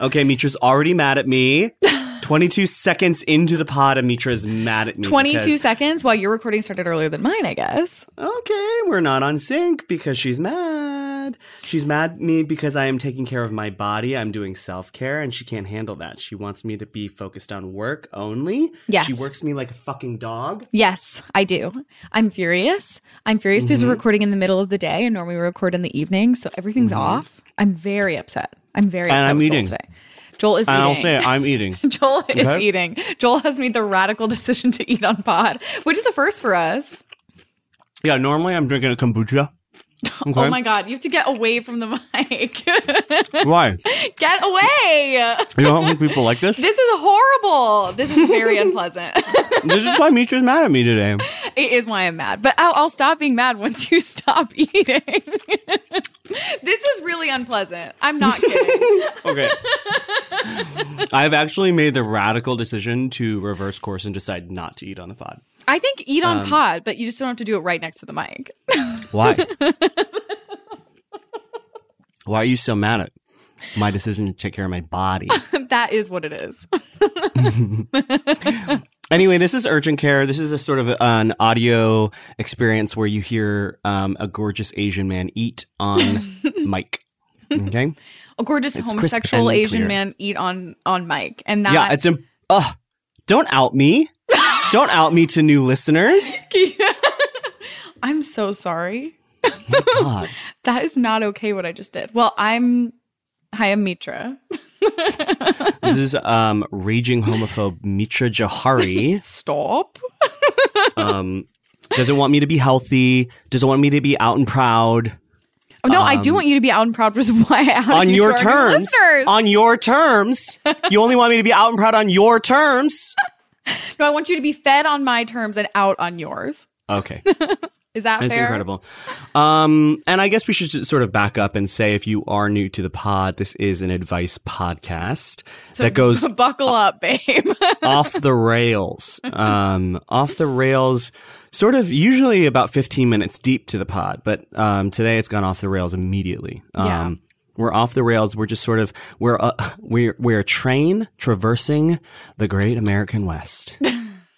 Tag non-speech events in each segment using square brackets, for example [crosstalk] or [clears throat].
Okay, Mitra's already mad at me. [laughs] 22 seconds into the pod, and Mitra's mad at me. 22 because- seconds while your recording started earlier than mine, I guess. Okay, we're not on sync because she's mad. She's mad at me because I am taking care of my body. I'm doing self care, and she can't handle that. She wants me to be focused on work only. Yes. She works me like a fucking dog. Yes, I do. I'm furious. I'm furious because Mm-hmm. we're recording in the middle of the day and normally we record in the evening, so everything's off. I'm very upset. I'm very Mm-hmm. And I'm eating. Joel today. Joel is And eating. I'll say it, I'm eating. [laughs] Joel is eating. Joel has made the radical [laughs] decision to eat on pod, which is a first for us. Yeah, normally I'm drinking a kombucha. [laughs] Okay. Oh my god, you have to get away from the [laughs] mic. Why? [laughs] get away. You don't think people like this? This is horrible. This is very unpleasant. this is why Mitra's mad at me today. it is why I'm mad, but I'll, I'll stop being mad once you stop eating. this is really unpleasant. I'm not kidding. Okay. I've actually made the radical decision to reverse course and decide not to eat on the pod. I think eat on Um, pod, but you just don't have to do it right next to the mic. [laughs] Why? Why are you so mad at my decision to take care of my body? [laughs] that is what it is. [laughs] Anyway, this is urgent care. This is a sort of an audio experience where you hear um, a gorgeous Asian man eat on mic. Okay. A gorgeous It's homosexual Asian clear. man eat on on mic, and that Yeah, it's a. Ugh, don't out me. Don't out me to new listeners. [laughs] I'm so sorry. God. [laughs] That is not okay. What I just did. Well, I'm. Hi, I'm Mitra. [laughs] This is um, raging homophobe Mitra Jouhari. Stop. Um, doesn't want me to be healthy. Doesn't want me to be out and proud. Oh, no, I do want you to be out and proud, which is why I outed Um, on you your terms. listeners. On your terms. you only want me to be out and proud on your terms. [laughs] no, I want you to be fed on my terms and out on yours. Okay. [laughs] Is that It's fair? incredible. Um, and I guess we should sort of back up and say if you are new to the pod, this is an advice podcast So that goes [laughs] buckle up, babe. off the rails. Um, off the rails, sort of usually about 15 minutes deep to the pod, but um, today it's gone off the rails immediately. Um, Yeah. We're off the rails. We're just sort of we're uh, [laughs] we're we're a train traversing the great American West.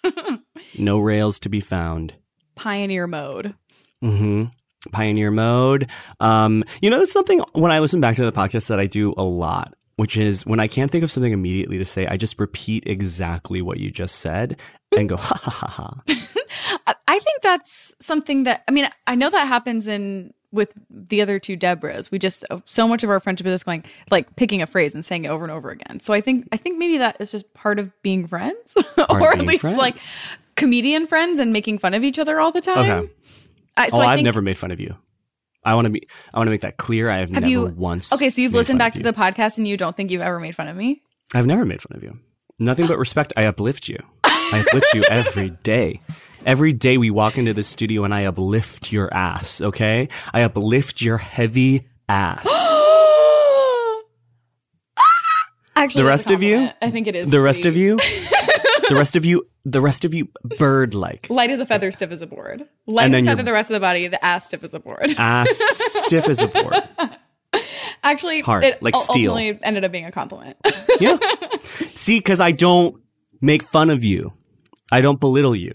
[laughs] no rails to be found. Pioneer mode. hmm Pioneer mode. Um, you know, that's something when I listen back to the podcast that I do a lot, which is when I can't think of something immediately to say, I just repeat exactly what you just said and go, [laughs] ha ha ha ha. I think that's something that I mean. I know that happens in with the other two Debras. We just uh, so much of our friendship is just going like picking a phrase and saying it over and over again. So I think I think maybe that is just part of being friends, [laughs] or at being least friends. like comedian friends and making fun of each other all the time. Okay. I, so oh, I I've never made fun of you. I want to be, I want to make that clear. I have, Have never you- once. Okay, so you've listened back to you. the podcast and you don't think you've ever made fun of me? I've never made fun of you. Nothing but [laughs] respect. I uplift you. I uplift you every day. Every day we walk into the studio and I uplift your ass, okay? I uplift your heavy ass. [gasps] Actually, The rest of you, I think it is. [laughs] the rest of you, the rest of you, the rest of you, bird like. light as a feather, stiff as a board. Light And as a feather, the rest of the body, the ass stiff as a board. Ass stiff as a board. [laughs] Actually, Hard, it like steel. ended up being a compliment. Yeah. [laughs] See, because I don't make fun of you, I don't belittle you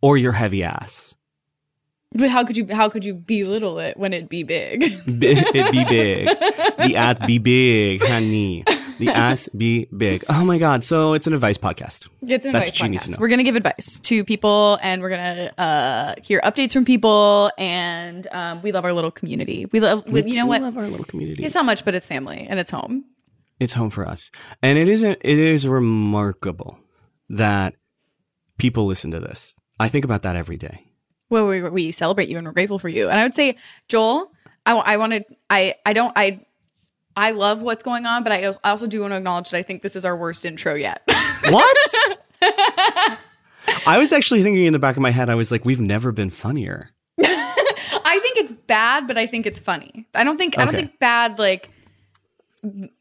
or your heavy ass. but how could you? How could you belittle it when it be big? [laughs] It be big. The ass be big, honey. The [laughs] ass be big. Oh my God. So it's an advice podcast. It's an That's advice what you need to podcast. know. We're gonna give advice to people, and we're gonna uh, hear updates from people, and um, we love our little community. We love. We you know what? love our little community. It's not much, but it's family and it's home. it's home for us. And it isn't, it is remarkable that people listen to this. I think about that every day. Well, we, we celebrate you and we're grateful for you. And I would say, Joel, I, I wanted, I, I don't, I, I love what's going on, but I I also do want to acknowledge that I think this is our worst intro yet. [laughs] What? I was actually thinking in the back of my head, I was like, we've never been funnier. [laughs] I think it's bad, but I think it's funny. I don't think I don't think bad like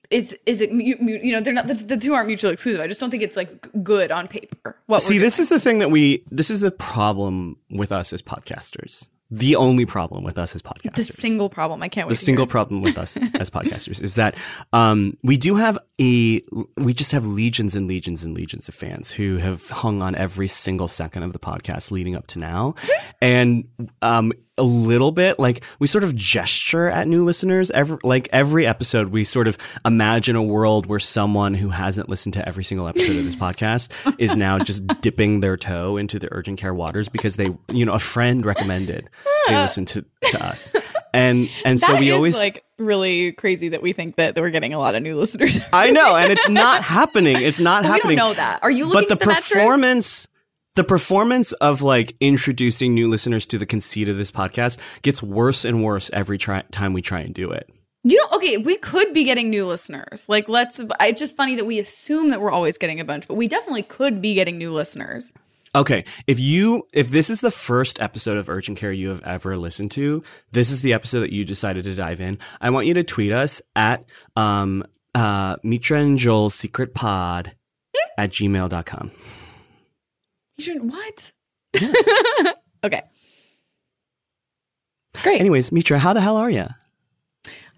is is it mu- you know they're not the, the two aren't mutually exclusive. I just don't think it's like good on paper. What See, this is the thing that we, this is the problem with us as podcasters. The only problem with us as podcasters. the single problem. I can't wait. the single problem with us [laughs] as podcasters is that um, we do have a we just have legions and legions and legions of fans who have hung on every single second of the podcast leading up to now [laughs] and um, a little bit like we sort of gesture at new listeners every like every episode we sort of imagine a world where someone who hasn't listened to every single episode of this [laughs] podcast is now just dipping their toe into the urgent care waters because they you know a friend recommended they [laughs] listen to to us and and so That we is, always like really crazy that we think that, that we're getting a lot of new listeners. I know, and it's not [laughs] happening. It's not But we happening. don't know that. Are you looking but the, the metrics? The performance of like introducing new listeners to the conceit of this podcast gets worse and worse every try- time we try and do it. You know, okay, we could be getting new listeners. Like, let's. It's just funny that we assume that we're always getting a bunch, but we definitely could be getting new listeners. Okay, if you if this is the first episode of Urgent Care you have ever listened to, this is the episode that you decided to dive in. I want you to tweet us at um uh Mitra and Joel's secret pod at gmail.com. You shouldn't. what? [laughs] okay. Great. Anyways, Mitra, how the hell are you?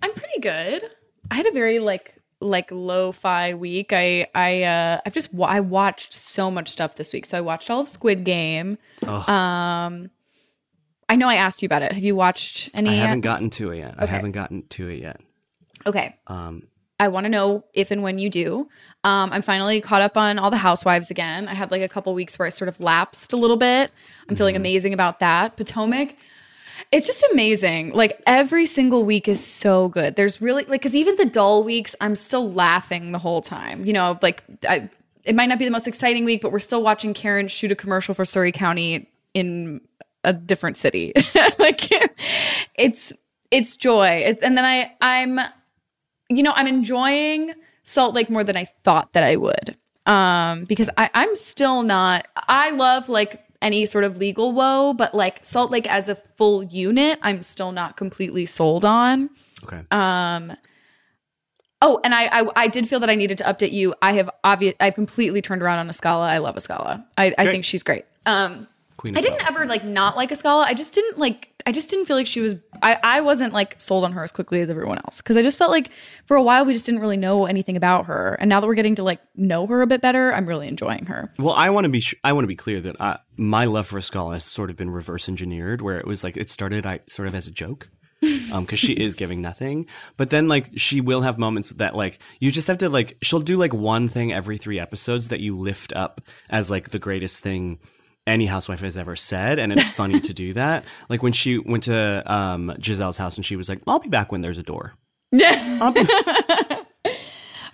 I'm pretty good. I had a very like like lo-fi week. I I uh I've just wa- I watched so much stuff this week. So I watched all of Squid Game. Um I know I asked you about it. Have you watched any I haven't gotten to it yet. I haven't gotten to it yet. Okay. Um, I want to know if and when you do. Um, I'm finally caught up on all the housewives again. I had like a couple weeks where I sort of lapsed a little bit. I'm feeling amazing about that. Potomac, it's just amazing. Like every single week is so good. There's really like because even the dull weeks, I'm still laughing the whole time. You know, like I, it might not be the most exciting week, but we're still watching Karen shoot a commercial for Surry County in a different city. [laughs] like it's it's joy. It, and then I I'm you know, I'm enjoying Salt Lake more than I thought that I would. Um, because I, I'm still not I love like any sort of legal woe, but like Salt Lake as a full unit, I'm still not completely sold on. okay. Um Oh, and I, I I did feel that I needed to update you. I have obvious I've completely turned around on Escala. I love Escala. I, I think she's great. Um Queen I didn't ever like not like Escala. I just didn't like. I just didn't feel like she was. I I wasn't like sold on her as quickly as everyone else because I just felt like for a while we just didn't really know anything about her, and now that we're getting to like know her a bit better, I'm really enjoying her. Well, I want to be sh- I want to be clear that I, my love for Escala has sort of been reverse engineered, where it was like it started I sort of as a joke, [laughs] um, because she is giving nothing, but then like she will have moments that like you just have to like she'll do like one thing every three episodes that you lift up as like the greatest thing any housewife has ever said, and it's funny to do that. Like when she went to um Gizelle's house and she was like, "I'll be back when there's a door." [laughs] Be-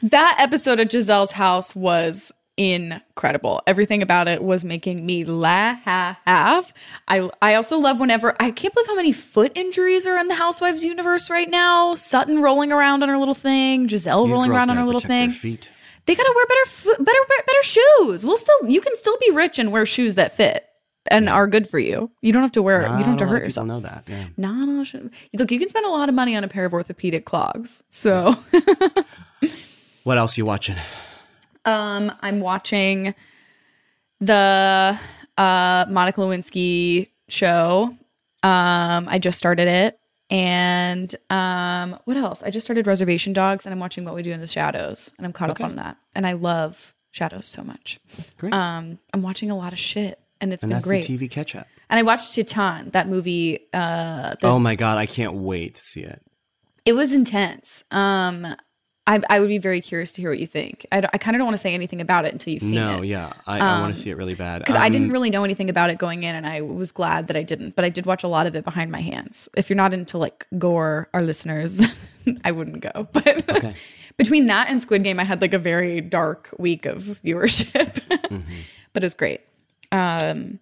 That episode of Gizelle's house was incredible. Everything about it was making me laugh. I I also love whenever I can't believe how many foot injuries are in the Housewives universe right now. Sutton rolling around on her little thing, Giselle These rolling around on her little thing. feet. They gotta wear better, better, better, shoes. We'll still, you can still be rich and wear shoes that fit and are good for you. You don't have to wear, you don't have to hurt yourself. Know that? Yeah. No, no, should- look, you can spend a lot of money on a pair of orthopedic clogs. So, [laughs] What else you watching? um, I'm watching the uh Monica Lewinsky show. Um, I just started it. And um, what else? I just started Reservation Dogs and I'm watching What We Do in the Shadows and I'm caught Okay. up on that. And I love Shadows so much. Great. Um, I'm watching a lot of shit and it's and been great. TV catch up. And I watched Titane, that movie. Uh, Oh my god, I can't wait to see it. it was intense. Um, I, I would be very curious to hear what you think. I, I kind of don't want to say anything about it until you've seen no, it. No, yeah, I, I want to see it really bad. Because I Um, didn't really know anything about it going in, and I was glad that I didn't. But I did watch a lot of it behind my hands. If you're not into like gore, our listeners, [laughs] I wouldn't go. [laughs] But Okay. [laughs] between that and Squid Game, I had like a very dark week of viewership. Mm-hmm. But it was great. Um,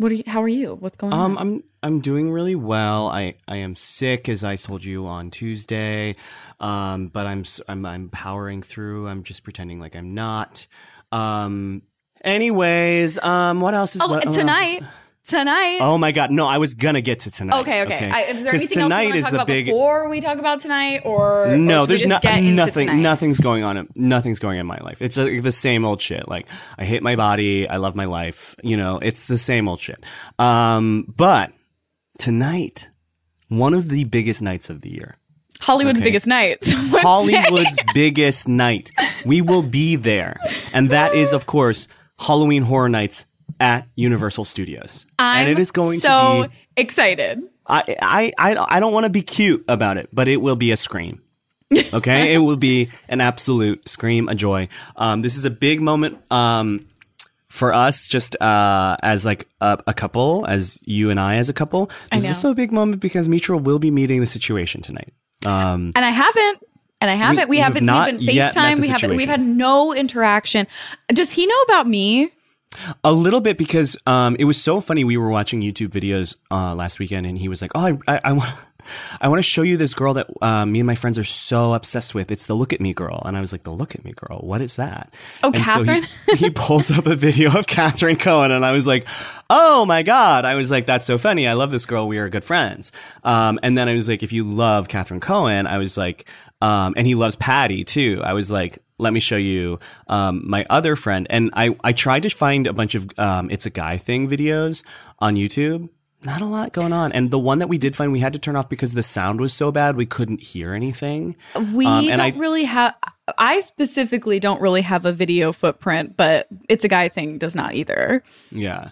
What are you, how are you? What's going Um, on? I'm I'm doing really well. I I am sick, as I told you on Tuesday. Um, but I'm I'm I'm powering through. I'm just pretending like I'm not. Um. Anyways, um, what else is oh, what, what else is- tonight. Oh my god, no! I was gonna get to tonight. okay, okay. I, is there 'Cause anything else you tonight want to talk the about big. before we talk about tonight, or or No, should we there's just not get into nothing. tonight? Nothing's going on. Nothing's going on in my life. It's uh the same old shit. Like I hate my body. I love my life. You know, it's the same old shit. Um, but tonight, one of the biggest nights of the year. Hollywood's biggest night. [laughs] [laughs] Hollywood's biggest night. We will be there. And that is, of course, Halloween Horror Nights at Universal Studios. I'm and it is going so to be. excited. I, I, I, I don't want to be cute about it, but it will be a scream. [laughs] Okay? it will be an absolute scream, a joy. Um, this is a big moment. Um, for us, just uh, as like a, a couple, as you and I as a couple, this is also a big moment because Mitra will be meeting the situation tonight. Um, And I haven't. And I haven't. We, we have haven't. We've been FaceTime. We haven't. We've had no interaction. Does he know about me? A little bit because um, it was so funny. We were watching YouTube videos uh, last weekend, and he was like, "Oh, I, I, I want." I want to show you this girl that um, me and my friends are so obsessed with. It's the Look at Me girl. And I was like, The Look at Me girl? What is that? Oh, and Catherine? So he, he pulls up a video of Catherine Cohen. And I was like, Oh my God. I was like, That's so funny. I love this girl. We are good friends. Um, and then I was like, If you love Catherine Cohen, I was like, um, and he loves Patty too. I was like, let me show you um, my other friend. And I, I tried to find a bunch of um, It's a Guy Thing videos on YouTube. Not a lot going on. And the one that we did find, we had to turn off because the sound was so bad we couldn't hear anything. We Um, and don't I- really have. I specifically don't really have a video footprint, but it's a guy thing does not either. Yeah.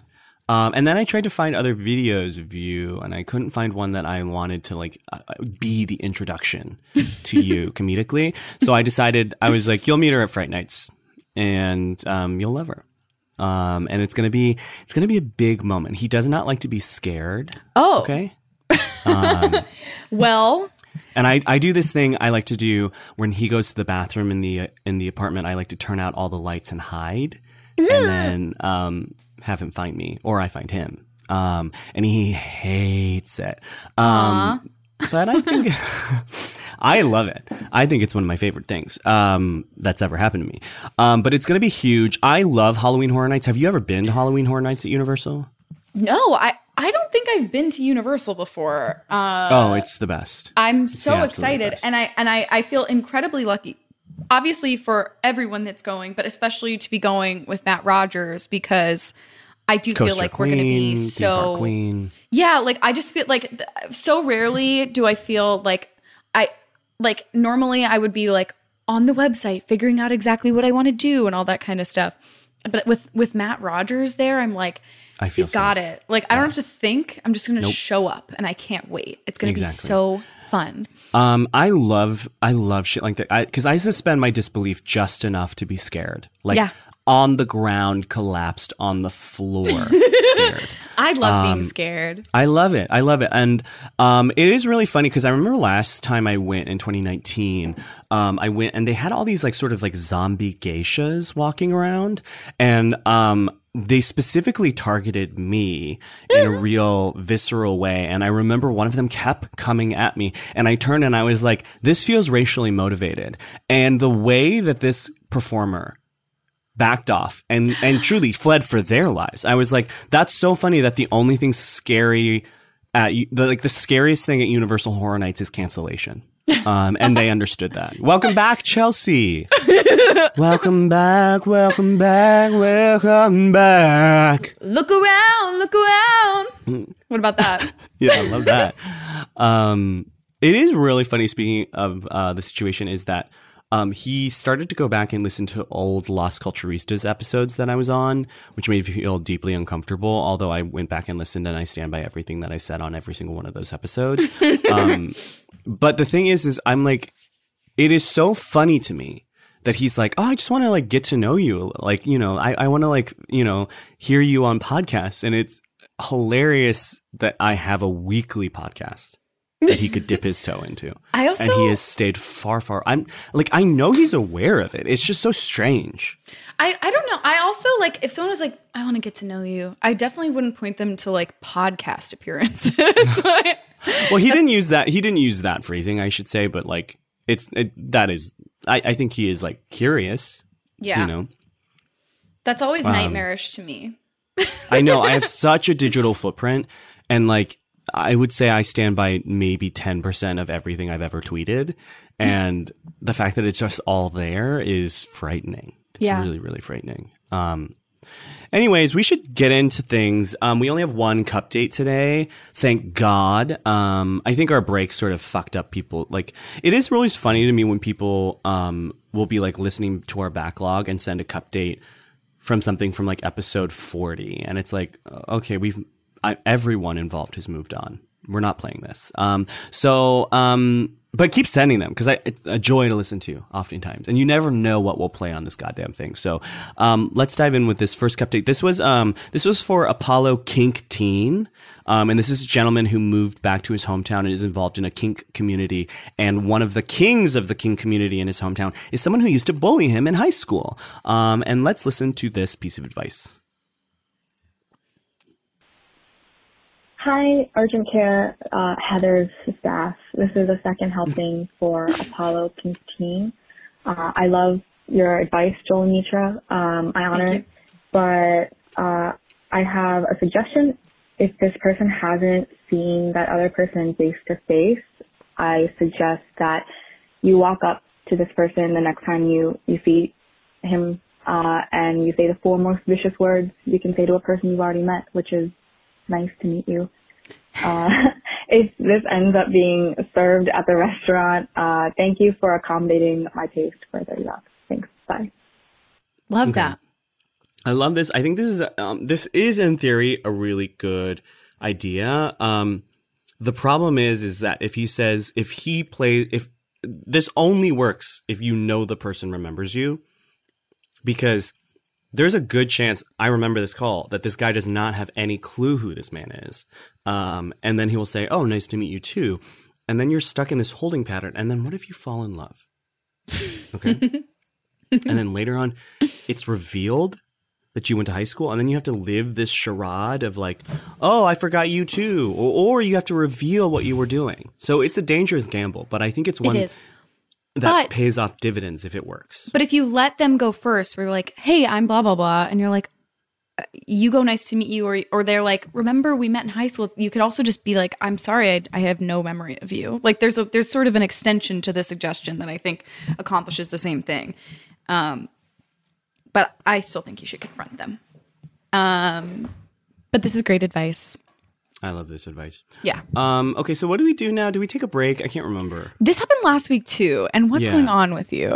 Um, and then I tried to find other videos of you, and I couldn't find one that I wanted to like uh, be the introduction to [laughs] you comedically. So I decided I was like, you'll meet her at Fright Nights, and um, you'll love her. Um, and it's gonna be it's gonna be a big moment. He does not like to be scared. Oh, Okay. [laughs] Um, well, and I, I do this thing I like to do when he goes to the bathroom in the in the apartment. I like to turn out all the lights and hide, and then um, have him find me, or I find him. Um, and he hates it. Um, but I think [laughs] I love it. I think it's one of my favorite things um, that's ever happened to me. Um, but it's going to be huge. I love Halloween Horror Nights. Have you ever been to Halloween Horror Nights at Universal? no, I I don't think I've been to Universal before. Uh, oh, it's the best. I'm the so excited, best. and I and I I feel incredibly lucky. Obviously, for everyone that's going, but especially to be going with Matt Rogers because I do feel Coaster like we're going to be so queen. Yeah, like I just feel like so rarely do I feel like I like normally I would be like on the website figuring out exactly what I want to do and all that kind of stuff. But with with Matt Rogers there, I'm like I feel he's got it. Like I don't have to think. I'm just going to Nope. show up and I can't wait. It's going to Exactly. be so fun. Um, I love, I love shit like that. Cause I suspend my disbelief just enough to be scared. Like Yeah. on the ground, collapsed on the floor. [laughs] I love Um, being scared. I love it. I love it. And um, it is really funny because I remember last time I went in 2019, um, I went and they had all these like sort of like zombie geishas walking around. And um, they specifically targeted me in a mm-hmm. real visceral way. And I remember one of them kept coming at me. And I turned and I was like, this feels racially motivated. And the way that this performer backed off and and [gasps] truly fled for their lives. I was like, that's so funny that the only thing scary at the like the scariest thing at Universal Horror Nights is cancellation. Um, and they understood that. [laughs] Welcome back, Chelsea. welcome back, welcome back, welcome back. Look around, look around. what about that? [laughs] Yeah, I love that. Um, it is really funny. Speaking of uh, the situation, is that um, he started to go back and listen to old Las Culturistas episodes that I was on, which made me feel deeply uncomfortable. Although I went back and listened, and I stand by everything that I said on every single one of those episodes. [laughs] um, but the thing is, is I'm like, it is so funny to me that he's like, oh, I just want to like get to know you. Like, you know, I, I want to like, you know, hear you on podcasts. And it's hilarious that I have a weekly podcast. That he could dip his toe into. [laughs] I also and he has stayed far, far. I'm like, I know he's aware of it. It's just so strange. I, I don't know. I also like if someone was like, I want to get to know you, I definitely wouldn't point them to like podcast appearances. [laughs] Like, Well, he didn't use that. He didn't use that phrasing, I should say, but like, it's it, that is. I, I think he is like curious. yeah. You know, That's always um, nightmarish to me. I know I have [laughs] such a digital footprint, and like I would say I stand by maybe ten percent of everything I've ever tweeted, and the fact that it's just all there is frightening. It's Yeah. really, really frightening. Um, anyways, we should get into things. Um, we only have one cup date today. Thank God. Um, I think our break sort of fucked up people. Like, it is really funny to me when people um will be like listening to our backlog and send a cup date from something from like episode 40 and it's like okay we've I, everyone involved has moved on. We're not playing this. Um so um but keep sending them because it's a joy to listen to oftentimes. And you never know what we'll play on this goddamn thing. So um let's dive in with this first update this was um this was for Apollo Kink Teen. Um and this is a gentleman who moved back to his hometown and is involved in a kink community. And one of the kings of the kink community in his hometown is someone who used to bully him in high school. Um and let's listen to this piece of advice Hi, Urgent Care, uh, Heather's staff. This is the second helping for Apollo Pink Teen. Uh, I love your advice, Joel and Mitra. Um, I honor it. But uh, I have a suggestion. If this person hasn't seen that other person face to face, I suggest that you walk up to this person the next time you, you see him uh, and you say the four most vicious words you can say to a person you've already met, which is nice to meet you. Uh, [laughs] if this ends up being served at the restaurant, uh, thank you for accommodating my taste for 30 bucks. Thanks. Bye. Love that. I love this. I think this is um, this is in theory a really good idea. Um, the problem is is that if he says if he plays if this only works if you know the person remembers you because there's a good chance I remember this call that this guy does not have any clue who this man is. Um, and then he will say, "Oh, nice to meet you too." And then you're stuck in this holding pattern. And then what if you fall in love? Okay. [laughs] and then later on, it's revealed that you went to high school, and then you have to live this charade of like, "Oh, I forgot you too," or, or you have to reveal what you were doing. So it's a dangerous gamble, but I think it's one It. That But- pays off dividends if it works. But if you let them go first, we're like, hey, I'm blah, blah, blah. And you're like, "Uh, you go nice to meet you. Or, or they're like, remember we met in high school. You could also just be like, I'm sorry, I, I have no memory of you. Like there's a, there's sort of an extension to the suggestion that I think accomplishes the same thing. Um, but I still think you should confront them. Um, but this is great advice. I love this advice. Yeah. Um, okay, so what do we do now? Do we take a break? I can't remember. This happened last week too. And what's Yeah. going on with you? [laughs]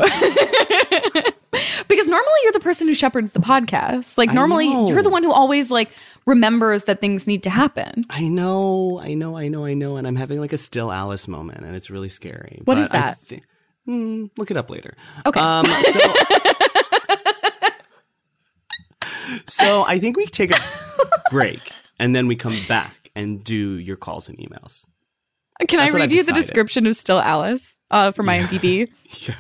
because normally you're the person who shepherds the podcast. Like normally you're the one who always like remembers that things need to happen. I know, I know, I know, I know, and I'm having like a still Alice moment, and it's really scary. What is that? look it up later. Okay. Um, so, [laughs] so I think we take a break, and then we come back and do your calls and emails. Can I That's what read you the description of Still Alice uh, from IMDb? [laughs] Yeah.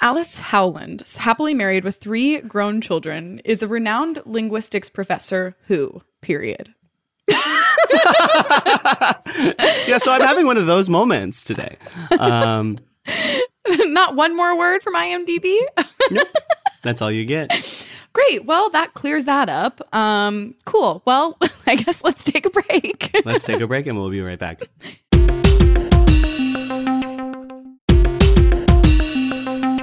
Alice Howland, happily married with three grown children, is a renowned linguistics professor who, period. [laughs] Yeah, so I'm having one of those moments today. Um, [laughs] Not one more word from IMDb. nope, that's all you get. Great. Well, that clears that up. Um, cool. Well, [laughs] I guess let's take a break. Let's take a [laughs] break, and we'll be right back.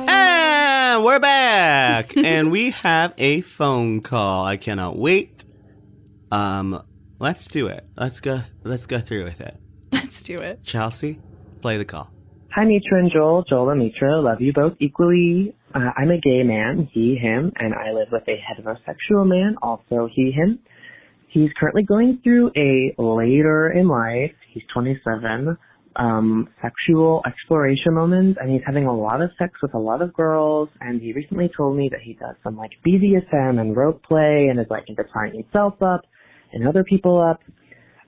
And we're back, [laughs] and we have a phone call. I cannot wait. Um, let's do it. Let's go. Let's go through with it. let's do it. Chelsea, play the call. Hi, Mitra and Joel. Joel and Mitra, love you both equally. Uh, I'm a gay man, he, him, and I live with a heterosexual man, also he, him. He's currently going through a later in life, he's 27, um, sexual exploration moments, and he's having a lot of sex with a lot of girls, and he recently told me that he does some like BDSM and rope play and is like into tying himself up and other people up.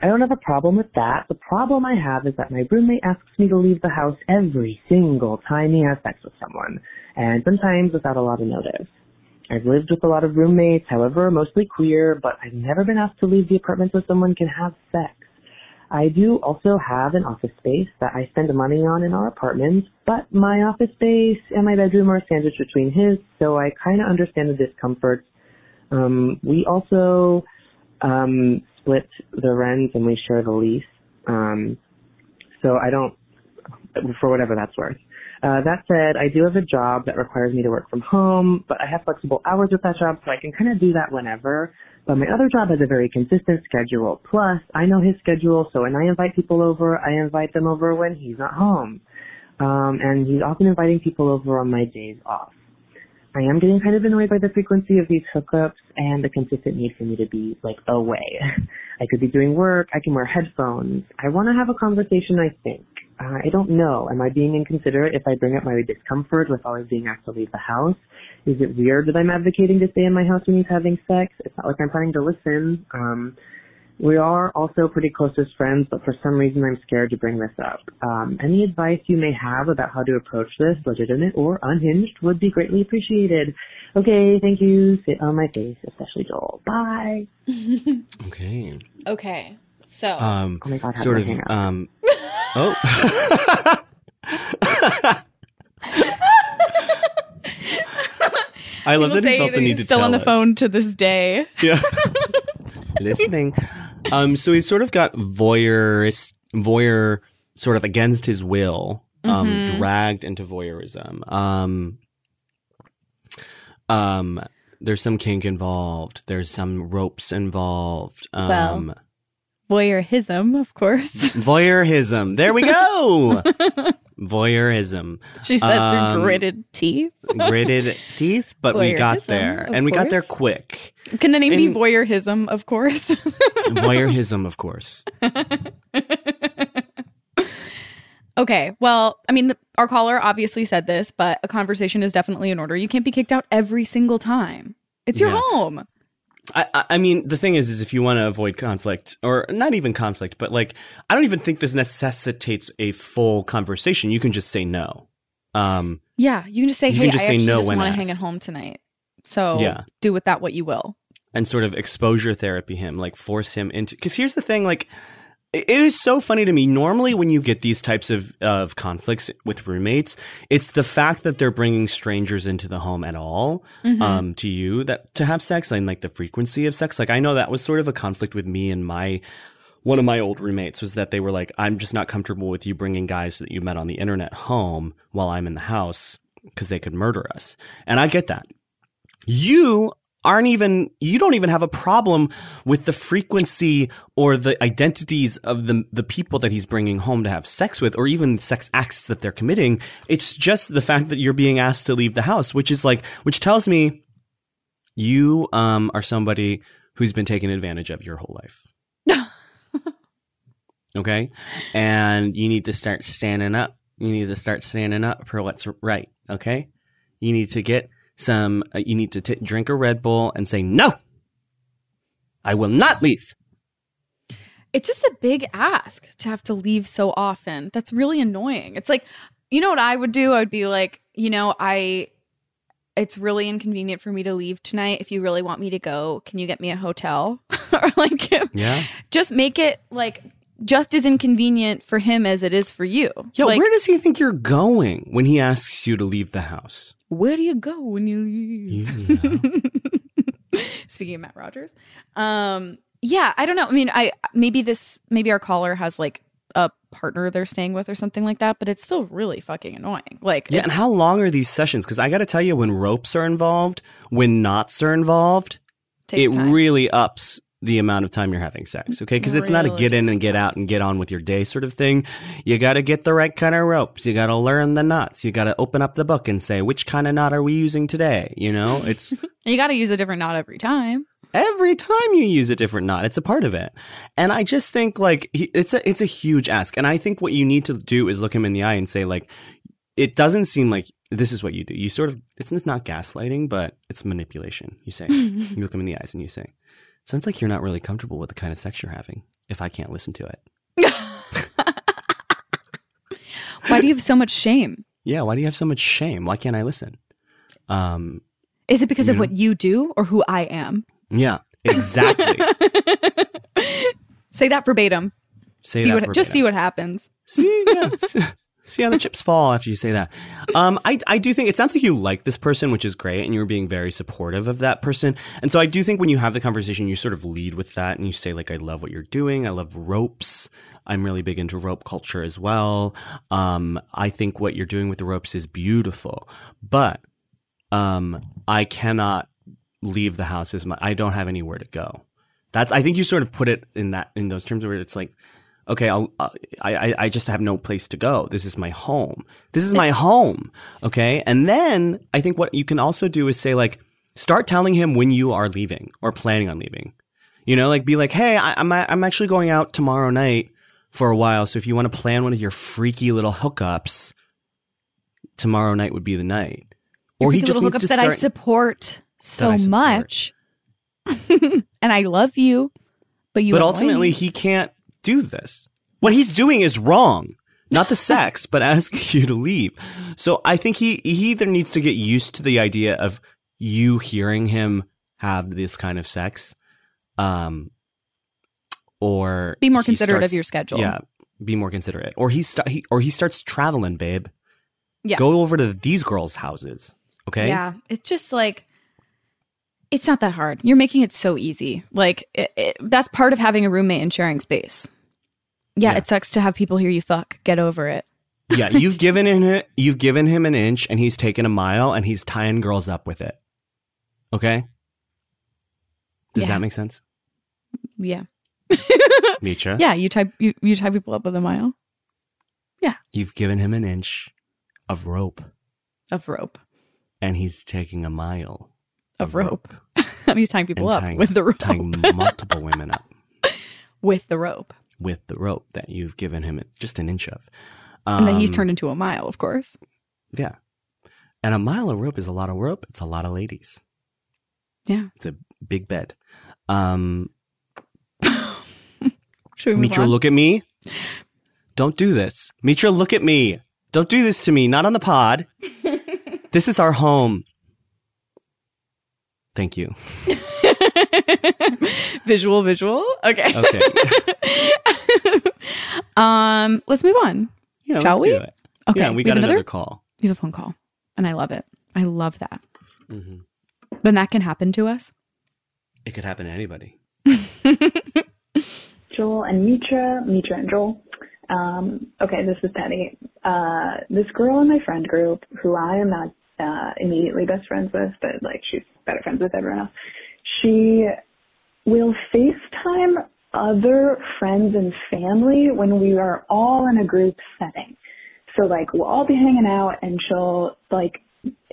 I don't have a problem with that. The problem I have is that my roommate asks me to leave the house every single time he has sex with someone, and sometimes without a lot of notice. I've lived with a lot of roommates, however, mostly queer, but I've never been asked to leave the apartment so someone can have sex. I do also have an office space that I spend money on in our apartment, but my office space and my bedroom are sandwiched between his, so I kind of understand the discomfort. Um, we also um, split the rent and we share the lease, um, so I don't, for whatever that's worth. Uh, that said, I do have a job that requires me to work from home, but I have flexible hours with that job, so I can kind of do that whenever. But my other job has a very consistent schedule. Plus, I know his schedule, so when I invite people over, I invite them over when he's not home. Um, and he's often inviting people over on my days off. I am getting kind of annoyed by the frequency of these hookups and the consistent need for me to be like away. [laughs] I could be doing work, I can wear headphones. I want to have a conversation, I think. Uh, I don't know. Am I being inconsiderate if I bring up my discomfort with always being asked to leave the house? Is it weird that I'm advocating to stay in my house when he's having sex? It's not like I'm planning to listen. Um, we are also pretty close as friends, but for some reason I'm scared to bring this up. Um, any advice you may have about how to approach this, legitimate or unhinged, would be greatly appreciated. Okay, thank you. Sit on my face, especially Joel. Bye. [laughs] Okay. Okay. So Um, Oh God, sort of. Um, oh. [laughs] I love people that he say felt the need he's to still tell on the us. phone to this day. Yeah. [laughs] Listening. Um, so he's sort of got voyeur, voyeur, sort of against his will, um, Mhm. dragged into voyeurism. Um, um, there's some kink involved. There's some ropes involved. Um, Well. Voyeurism, of course. [laughs] voyeurism. There we go. [laughs] voyeurism. she said Um, through gritted teeth. Gritted teeth, but we got there, and we got there quick. Can the name be voyeurism, of course? [laughs] Voyeurism, of course. okay. Well, I mean, the, our caller obviously said this, but a conversation is definitely in order. You can't be kicked out every single time. It's your Yeah. home. I, I- mean, the thing is, is if you want to avoid conflict, or not even conflict, but like, I don't even think this necessitates a full conversation. You can just say no. Um, Yeah, you can just say, "Hey, just I say actually no just want to hang at home tonight." So Yeah. do with that what you will. and sort of exposure therapy him, like force him into. Because here's the thing, like, it is so funny to me. Normally, when you get these types of of conflicts with roommates, it's the fact that they're bringing strangers into the home at all. Mhm. um, to you that to have sex and like the frequency of sex. Like I know that was sort of a conflict with me and my one of my old roommates was that they were like, I'm just not comfortable with you bringing guys that you met on the internet home while I'm in the house because they could murder us. And I get that. You aren't even you don't even have a problem with the frequency or the identities of the the people that he's bringing home to have sex with or even sex acts that they're committing. It's just the fact that you're being asked to leave the house which is like which tells me you um are somebody who's been taken advantage of your whole life. [laughs] Okay? And you need to start standing up. You need to start standing up for what's right. Okay? You need to get some uh, you need to t- drink a red bull and say no i will not leave It's just a big ask to have to leave so often. That's really annoying. It's like, you know what I would do? I would be like, you know, I it's really inconvenient for me to leave tonight. If you really want me to go, can you get me a hotel? [laughs] or like yeah just make it like just as inconvenient for him as it is for you. yeah like, where does he think you're going when he asks you to leave the house where do you go when you leave? You [laughs] Speaking of Matt Rogers, um, yeah, I don't know. I mean, I maybe this maybe our caller has like a partner they're staying with or something like that, but it's still really fucking annoying. Like, Yeah, and how long are these sessions? Because I got to tell you, when ropes are involved, when knots are involved, it time. really ups the amount of time you're having sex. Mm, okay, because it's not a get in and get out and get on with your day sort of thing. You got to get the right kind of ropes. You got to learn the knots. You got to open up the book and say which kind of knot are we using today. You know, it's [laughs] you got to use a different knot every time. every time you use a different knot it's a part of it and i just think like it's a it's a huge ask and i think what you need to do is look him in the eye and say like it doesn't seem like this is what you do you sort of it's, it's not gaslighting but it's manipulation you say [laughs] you look him in the eyes and you say sounds like you're not really comfortable with the kind of sex you're having if I can't listen to it. [laughs] Why do you have so much shame? Yeah, why do you have so much shame? Why can't I listen? Um, Is it because of You what you do or who I am? yeah, exactly. [laughs] Say that verbatim. Say see that what just see what happens. See, yeah, [laughs] see, how the chips fall after you say that. Um, I, I do think it sounds like you like this person, which is great, and you're being very supportive of that person. And so I do think when you have the conversation, you sort of lead with that, and you say like, "I love what you're doing. I love ropes. I'm really big into rope culture as well. Um, I think what you're doing with the ropes is beautiful, but um, I cannot leave the house as much. I don't have anywhere to go. That's. I think you sort of put it in that in those terms where it's like okay, I'll, uh, I, I, I just have no place to go. This is my home. This is my home. Okay. And then I think what you can also do is say like, start telling him when you are leaving or planning on leaving. You know, like be like, hey, I, I'm, I'm actually going out tomorrow night for a while. So if you want to plan one of your freaky little hookups, tomorrow night would be the night. Or he just little needs hookups to that I support so I support. much, [laughs] and I love you, but you. but ultimately me. he can't do this. What he's doing is wrong. Not the sex, but asking [laughs] you to leave. So I think he he either needs to get used to the idea of you hearing him have this kind of sex, um, or be more considerate starts- of your schedule. Yeah, be more considerate, or he, sta- he or he starts traveling, babe. Yeah. go over to these girls' houses. Okay, Yeah, it's just like it's not that hard. You're making it so easy. Like it, it, that's part of having a roommate and sharing space. Yeah, Yeah. it sucks to have people hear you fuck. Get over it. yeah. [laughs] You've given him you've given him an inch, and he's taken a mile, and he's tying girls up with it. Okay, does Yeah. that make sense? Yeah, [laughs] Mitra, yeah. You tie you, you tie people up with a mile Yeah. you've given him an inch of rope, of rope and he's taking a mile of rope. [laughs] and he's tying people And up tying- with the rope. tying multiple women up with the rope, with the rope that you've given him just an inch of. and then he's Um, turned into a mile. Of course. Yeah, and a mile of rope is a lot of rope. It's a lot of ladies. Yeah. It's a big bed. Um, [laughs] Should we move Mitra, look at me. Don't do this. Mitra, look at me. Don't do this to me. Not on the pod. [laughs] this is our home. Thank you. [laughs] [laughs] visual, visual. Okay. Okay. [laughs] um, let's move on. Yeah, Shall let's we? do it. Okay. Yeah, we we got have another another? call. We have a phone call, and I love it. I love that. hmm When that can happen to us. It could happen to anybody. [laughs] Joel and Mitra, Mitra and Joel. Um, okay, this is Penny. Uh, this girl in my friend group, who I am not uh, immediately best friends with, but like she's better friends with everyone else. She will FaceTime other friends and family when we are all in a group setting. So like we'll all be hanging out and she'll like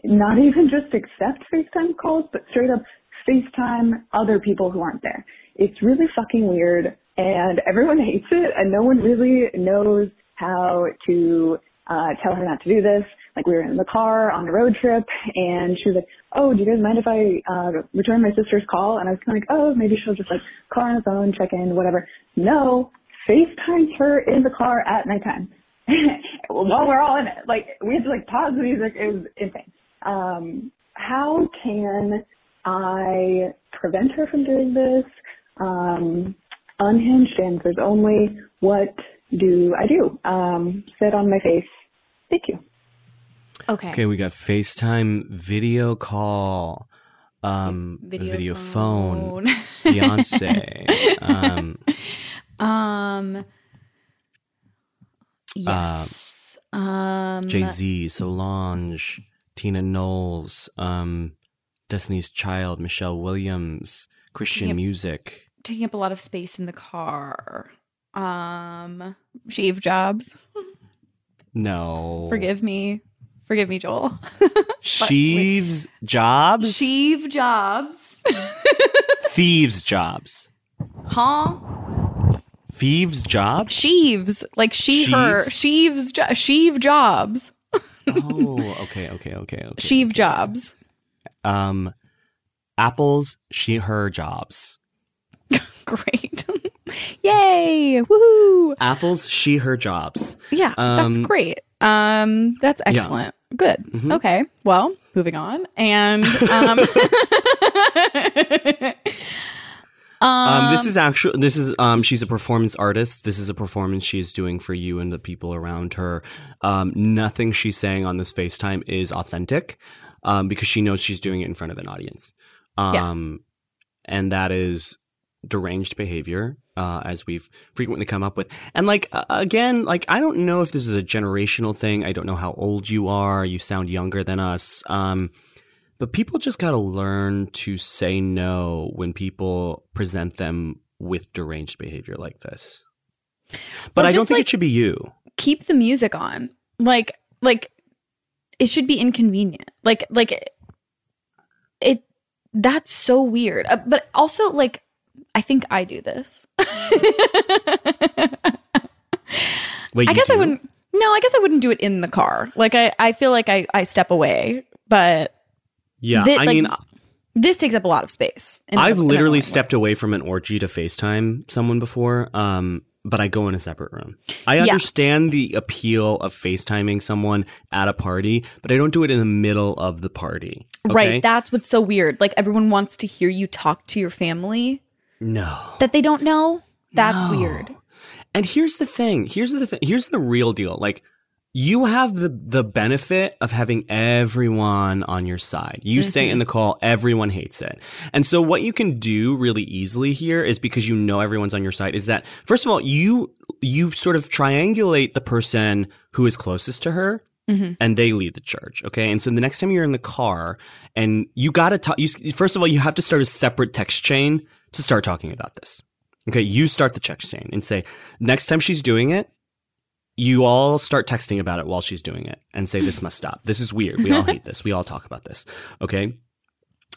not [laughs] even just accept FaceTime calls, but straight up FaceTime other people who aren't there. It's really fucking weird and everyone hates it and no one really knows how to uh, tell her not to do this. Like we were in the car on a road trip and she was like, oh, do you guys mind if I uh, return my sister's call? And I was kind of like, oh, maybe she'll just like call on the phone, check in, whatever. No, FaceTimes her in the car at nighttime. [laughs] While we're all in it. Like we had to like pause the music. It was insane. Um, how can I prevent her from doing this? Um, unhinged answers only. What do I do? Um, sit on my face. Thank you. Okay. Okay, we got FaceTime video call, um, video, phone, Beyonce. [laughs] um, Um. Yes. um. Jay Z, Solange, Tina Knowles, um, Destiny's Child, Michelle Williams, Christian Yep. music. Taking up a lot of space in the car. Um. Shave jobs. No. Forgive me. Forgive me, Joel. [laughs] Sheaves jobs? Shave jobs. Thieves jobs. huh? Thieves jobs? Sheaves. Like she, her. Sheaves? Sheaves. Jo- sheave jobs. oh, [laughs] okay, okay, okay, okay. Sheave okay. jobs. Um, Apple's she her jobs. [laughs] Great. Yay! Woohoo! Apple's she her jobs. Yeah, that's Um, great. Um, that's excellent. Good. Mhm. Okay. Well, moving on. And um, [laughs] Um, this is actually this is um she's a performance artist. This is a performance she is doing for you and the people around her. Um, nothing she's saying on this FaceTime is authentic, um, because she knows she's doing it in front of an audience. Um, and that is deranged behavior, uh, as we've frequently come up with. And like uh, again, like I don't know if this is a generational thing. I don't know how old you are. You sound younger than us. Um, but people just got to learn to say no when people present them with deranged behavior like this. But Or I don't think like- it should be you. keep the music on. Like, like it should be inconvenient. Like, like it. That's so weird. Uh, but also, like, I think I do this. [laughs] Wait, I guess I wouldn't. No, I guess I wouldn't do it in the car. Like, I, I feel like I, I step away, but Yeah, Thi- I like, mean, this takes up a lot of space. I've literally stepped away from an orgy to FaceTime someone before. Um, but I go in a separate room. I Yeah. understand the appeal of FaceTiming someone at a party, but I don't do it in the middle of the party. okay? Right. That's what's so weird. Like everyone wants to hear you talk to your family no. that they don't know. That's No. weird. And here's the thing. Here's the thing. Here's the real deal. Like you have the the benefit of having everyone on your side. You say Mm-hmm. in the call, everyone hates it. And so what you can do really easily here is because you know everyone's on your side is that first of all, you you sort of triangulate the person who is closest to her Mhm. and they lead the charge. Okay. And so the next time you're in the car and you got to talk, you, first of all, you have to start a separate text chain to start talking about this. Okay. You start the text chain and say, next time she's doing it, you all start texting about it while she's doing it and say, this must stop. This is weird. We all hate this. We all talk about this. Okay.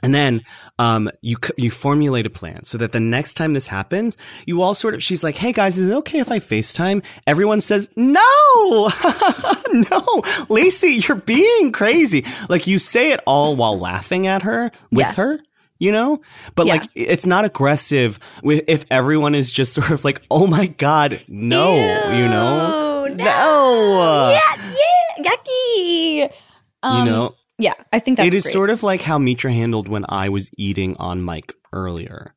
And then, um, you, you formulate a plan so that the next time this happens, you all sort of, she's like, Hey guys, is it okay if I FaceTime? Everyone says, no, [laughs] no, Lacey, you're being crazy. Like you say it all while laughing at her with Yes. her. You know, but Yeah. like it's not aggressive if everyone is just [laughs] sort of like, oh my god, no, you know, Ew, no, Yeah, yeah, yucky. Um, you know, Yeah, I think that's it is great. sort of like how Mitra handled when I was eating on mic earlier.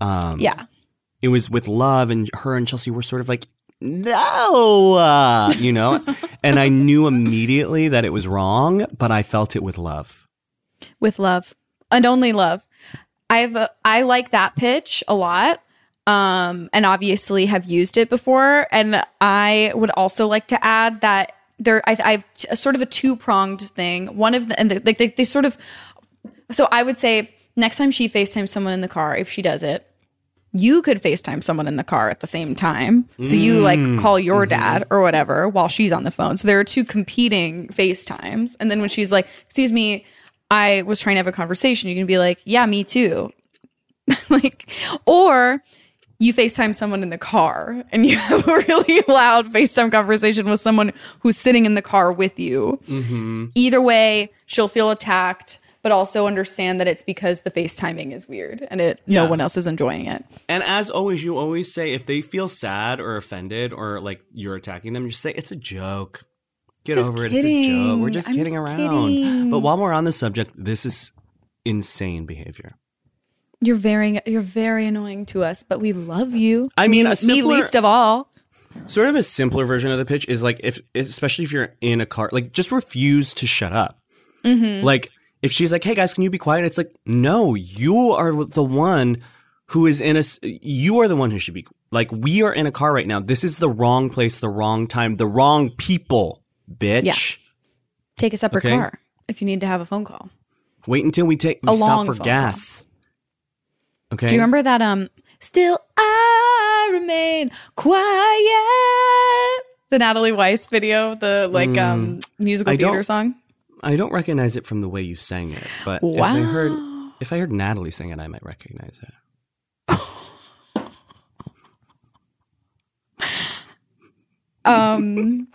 Um, yeah. it was with love, and her and Chelsea were sort of like, no, uh, you know, [laughs] and I knew immediately that it was wrong, but I felt it with love. with love and only love. I've uh, I like that pitch a lot. Um and obviously have used it before and I would also like to add that there I I've t- a sort of a two-pronged thing. One of the and the, like they, they sort of so I would say next time she FaceTimes someone in the car if she does it you could FaceTime someone in the car at the same time. So you like call your dad or whatever while she's on the phone. So there are two competing FaceTimes. And then when she's like, excuse me, I was trying to have a conversation, you can be like, yeah, me too. [laughs] like, or you FaceTime someone in the car and you [laughs] have a really loud FaceTime conversation with someone who's sitting in the car with you. Mm-hmm. Either way, she'll feel attacked, but also understand that it's because the FaceTiming is weird and it no one else is enjoying it. And as always, you always say if they feel sad or offended or like you're attacking them, you say it's a joke. Get Just over it. It's a joke. We're just I'm kidding just around. kidding. But while we're on the subject, this is insane behavior. You're very you're very annoying to us, but we love you. I mean, me simpler- least of all. Sort of a simpler version of the pitch is like if, especially if you're in a car, like just refuse to shut up. Mm-hmm. Like if she's like, "Hey guys, can you be quiet?" It's like, no, you are the one who is in a You are the one who should be like. We are in a car right now. This is the wrong place, the wrong time, the wrong people, bitch. Yeah. Take a separate Okay. car if you need to have a phone call. Wait until we take we A stop for gas. Okay. Do you remember that um Still I remain quiet? The Natalie Weiss video, the like um musical Mm. I theater song. I don't recognize it from the way you sang it, but if I heard if I heard Natalie sing it, I might recognize it. [laughs] Um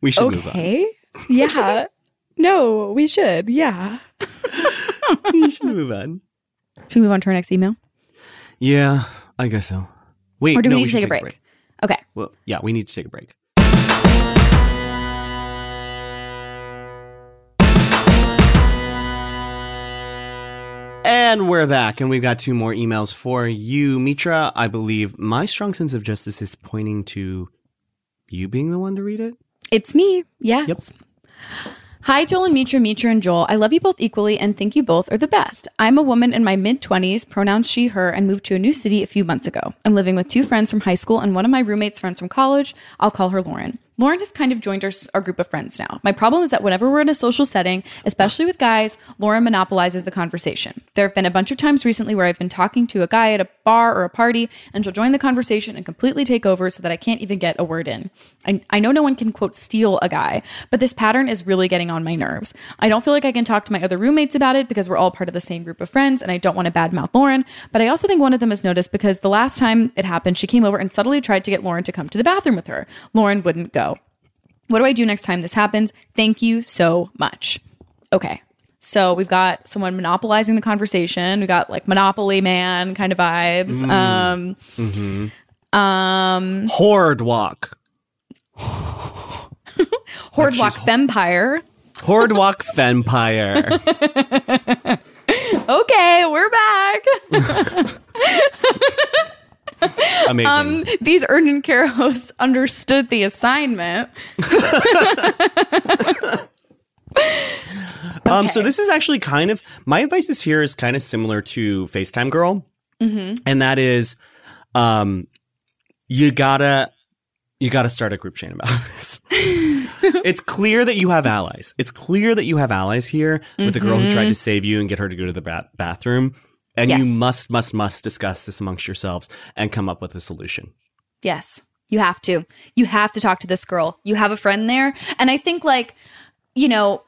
We should move on. okay. Yeah. no, we should. Yeah. [laughs] we should move on. Should we move on to our next email? Yeah, I guess so. Wait, Or do we no, need to should take a break? Okay. Well, yeah, we need to take a break. And we're back, and we've got two more emails for you, Mitra. I believe my strong sense of justice is pointing to you being the one to read it. It's me. Yes. Yep. Hi, Joel and Mitra, Mitra and Joel. I love you both equally and think you both are the best. I'm a woman in my mid 20s, pronouns she, her, and moved to a new city a few months ago. I'm living with two friends from high school and one of my roommates' friends from college. I'll call her Lauren. Lauren has kind of joined our, our group of friends now. My problem is that whenever we're in a social setting, especially with guys, Lauren monopolizes the conversation. There have been a bunch of times recently where I've been talking to a guy at a bar or a party, and she'll join the conversation and completely take over so that I can't even get a word in. I, I know no one can, quote, steal a guy, but this pattern is really getting on my nerves. I don't feel like I can talk to my other roommates about it because we're all part of the same group of friends, and I don't want to badmouth Lauren, but I also think one of them has noticed because the last time it happened, she came over and subtly tried to get Lauren to come to the bathroom with her. Lauren wouldn't go. What do I do next time this happens? Thank you so much. Okay. So we've got someone monopolizing the conversation. We got like Monopoly Man kind of vibes. Um, um, Horde walk. [laughs] Horde Walk Vampire. Horde walk [laughs] vampire. [laughs] Okay, we're back. [laughs] Amazing. Um, these urgent care hosts understood the assignment. [laughs] Um, so this is actually kind of my advice is here is kind of similar to FaceTime Girl, and that is, um, you gotta you gotta start a group chain about this. [laughs] it's clear that you have allies. It's clear that you have allies here with the girl who tried to save you and get her to go to the ba- bathroom, and you must must must discuss this amongst yourselves and come up with a solution. Yes, you have to. You have to talk to this girl. You have a friend there. And I think, like, you know,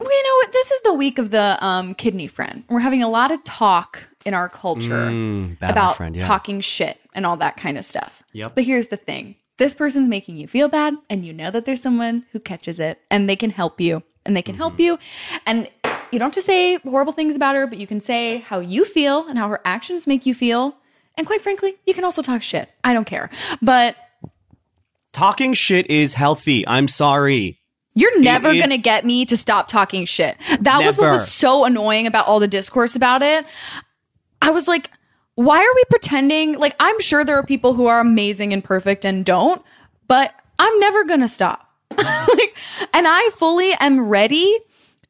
you know what? This is the week of the um, kidney friend. We're having a lot of talk in our culture Mm, about friend, yeah. talking shit and all that kind of stuff. Yep. But here's the thing this person's making you feel bad, and you know that there's someone who catches it and they can help you and they can help Mm-hmm. you. And you don't have to say horrible things about her, but you can say how you feel and how her actions make you feel. And quite frankly, you can also talk shit. I don't care. But Talking shit is healthy. I'm sorry. You're never going to get me to stop talking shit. That was what was so annoying about all the discourse about it. I was like, why are we pretending? Like, I'm sure there are people who are amazing and perfect and don't, but I'm never going to stop. [laughs] like, and I fully am ready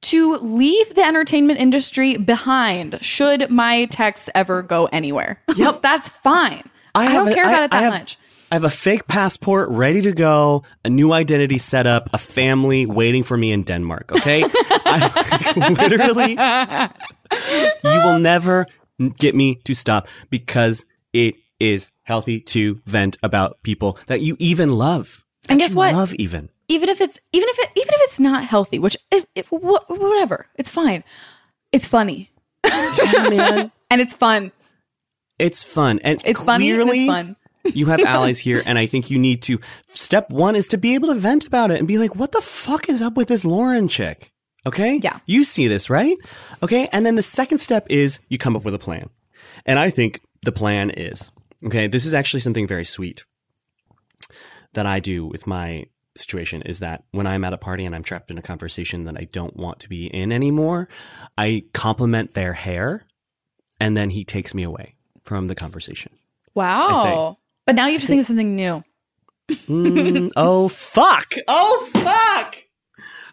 to leave the entertainment industry behind should my texts ever go anywhere. [laughs] Yep. That's fine. I, have don't a- care about it that have- much. I have a fake passport ready to go, a new identity set up, a family waiting for me in Denmark. Okay, [laughs] I, [laughs] literally, you will never get me to stop because it is healthy to vent about people that you even love. And guess what? Love even. Even if it's even if it even if it's not healthy which if, if whatever it's fine it's funny Yeah, man. [laughs] and it's fun It's fun and it's funny and clearly it's fun [laughs] you have allies here, and I think you need to. Step one is to be able to vent about it and be like, "What the fuck is up with this Lauren chick?" Okay, Yeah. you see this, right? Okay, and then the second step is you come up with a plan, and I think the plan is okay. This is actually something very sweet that I do with my situation is that when I'm at a party and I'm trapped in a conversation that I don't want to be in anymore, I compliment their hair, and then he takes me away from the conversation. wow but now you have to think of something new Mm, [laughs] oh fuck! Oh fuck!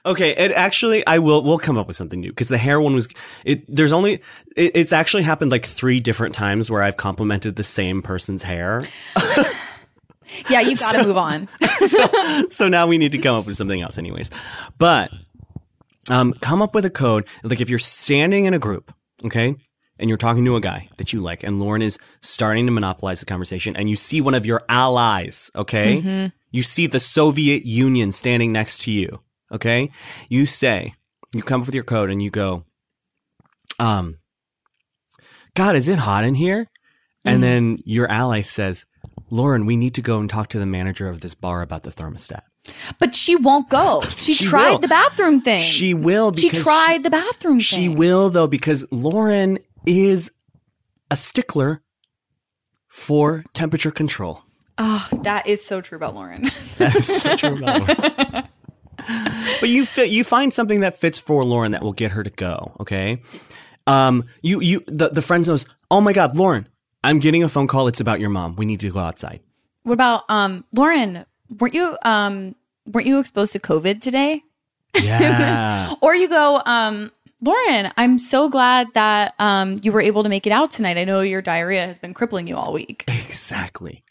Okay, it actually I will we'll come up with something new because the hair one was it. There's only it, it's actually happened like three different times where I've complimented the same person's hair. Yeah you've gotta [laughs] move on [laughs] so now we need to come up with something else, anyways. But um, come up with a code. Like if you're standing in a group, okay, and you're talking to a guy that you like, and Lauren is starting to monopolize the conversation, and you see one of your allies, okay, you see the Soviet Union standing next to you, okay, you say, you come up with your code, and you go, um, God, is it hot in here? And then your ally says, Lauren, we need to go and talk to the manager of this bar about the thermostat. but she won't go [sighs] she, She tried will. the bathroom thing She will she tried the bathroom She thing will though because Lauren is a stickler for temperature control. Oh, that is so true about Lauren. [laughs] That is so true about Lauren. [laughs] but you fit, you find something that fits for Lauren that will get her to go. Okay. Um, you, you, the, the friend knows, oh my God, Lauren, I'm getting a phone call. It's about your mom. We need to go outside. what about um Lauren? Weren't you um weren't you exposed to COVID today? Yeah. [laughs] Or you go, um, Lauren, I'm so glad that um you were able to make it out tonight. I know your diarrhea has been crippling you all week. exactly.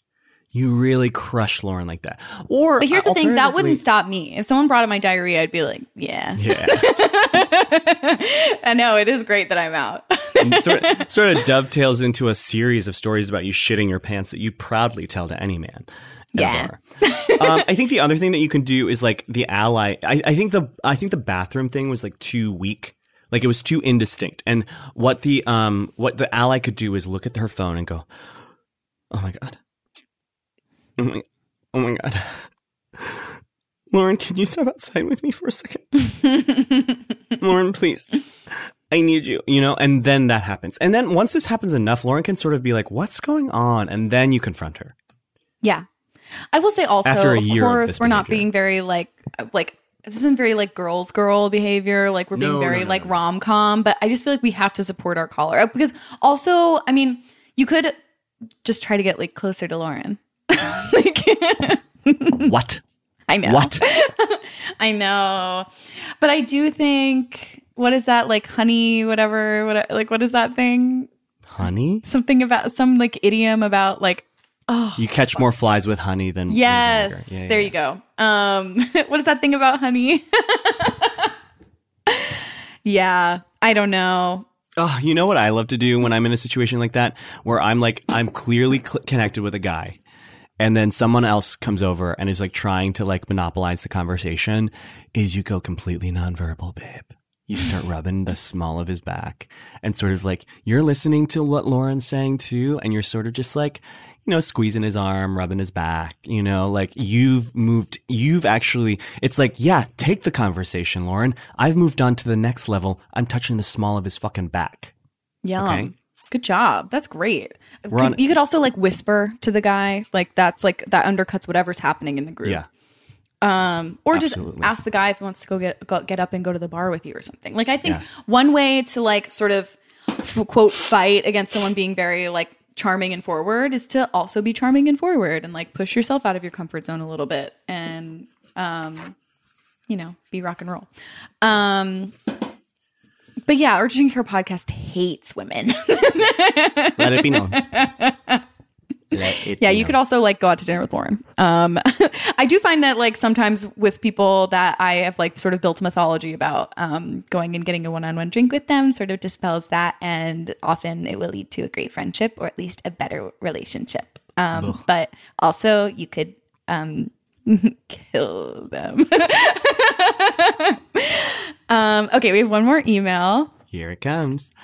You really crush Lauren like that. Or, But here's the thing, that wouldn't stop me. If someone brought up my diarrhea, I'd be like, yeah. Yeah. [laughs] I know it is great that I'm out. [laughs] sort, sort of dovetails into a series of stories about you shitting your pants that you'd proudly tell to any man. Yeah. um, I think the other thing that you can do is like the ally. I, I think the I think the bathroom thing was like too weak. Like it was too indistinct. And what the um what the ally could do is look at her phone and go, "Oh my god, oh my, oh my god, Lauren, can you step outside with me for a second? [laughs] Lauren, please." I need you, you know, and then that happens. And then once this happens enough, Lauren can sort of be like, what's going on? And then you confront her. yeah. I will say also, After a of year of course, this we're not being very like, like, this isn't very like girls girl behavior. Like we're being No, very no, no, like rom com, but I just feel like we have to support our caller Uh, because also, I mean, you could just try to get like closer to Lauren. [laughs] like, [laughs] What? I know. What? [laughs] I know. But I do think what is that like honey whatever what like what is that thing? Honey? Something about some like idiom about like oh You catch more flies with honey than yes. vinegar. Yeah, there yeah. you go. Um [laughs] what is that thing about honey? [laughs] yeah, I don't know. Oh, you know what I love to do when I'm in a situation like that, where I'm like, I'm clearly cl- connected with a guy, and then someone else comes over and is like trying to like monopolize the conversation. Is you go completely nonverbal, babe. You start rubbing the small of his back and sort of like you're listening to what Lauren's saying too, and you're sort of just like, you know, squeezing his arm, rubbing his back, you know, like you've moved, you've actually, it's like, yeah, take the conversation, Lauren. I've moved on to the next level. I'm touching the small of his fucking back. yeah Okay. Good job. That's great. Could- on- you could also like whisper to the guy, like that's like that undercuts whatever's happening in the group. Yeah. Um or Absolutely. just ask the guy if he wants to go get go, get up and go to the bar with you or something like i think Yeah. one way to like sort of quote fight against someone being very like charming and forward is to also be charming and forward and like push yourself out of your comfort zone a little bit and um you know be rock and roll um but yeah Urgent Care podcast hates women [laughs] Let it be known. It Yeah, you known. could also like go out to dinner with Lauren. Um, [laughs] I do find that like sometimes with people that I have like sort of built a mythology about, um, going and getting a one-on-one drink with them sort of dispels that, and often it will lead to a great friendship or at least a better relationship. Um, but also you could um, [laughs] kill them. [laughs] um, okay, we have one more email. Here it comes.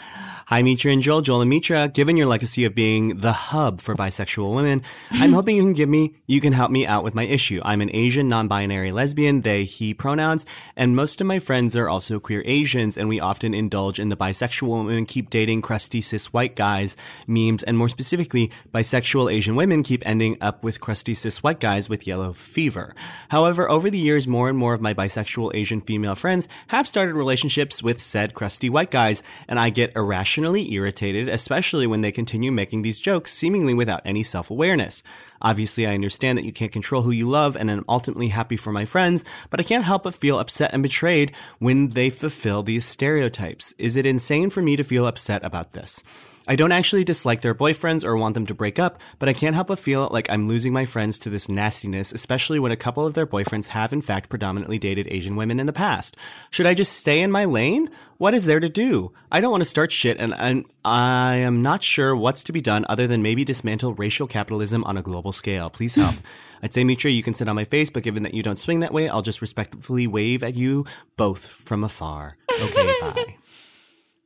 Hi, Mitra and Joel. Joel and Mitra, given your legacy of being the hub for bisexual women, I'm [laughs] hoping you can give me, you can help me out with my issue. I'm an Asian, non-binary lesbian, they, he pronouns, and most of my friends are also queer Asians, and we often indulge in the bisexual women keep dating crusty cis white guys memes, and more specifically, bisexual Asian women keep ending up with crusty cis white guys with yellow fever. However, over the years, more and more of my bisexual Asian female friends have started relationships with said crusty white guys, and I get irrationally irritated, especially when they continue making these jokes seemingly without any self-awareness. Obviously, I understand that you can't control who you love, and I'm ultimately happy for my friends, but I can't help but feel upset and betrayed when they fulfill these stereotypes. Is it insane for me to feel upset about this? I don't actually dislike their boyfriends or want them to break up, but I can't help but feel like I'm losing my friends to this nastiness, especially when a couple of their boyfriends have in fact predominantly dated Asian women in the past. Should I just stay in my lane? What is there to do? I don't want to start shit and I'm, I am not sure what's to be done other than maybe dismantle racial capitalism on a global scale. Please help. [sighs] I'd say, Mitra, you can sit on my face, but given that you don't swing that way, I'll just respectfully wave at you both from afar. Okay, [laughs] bye.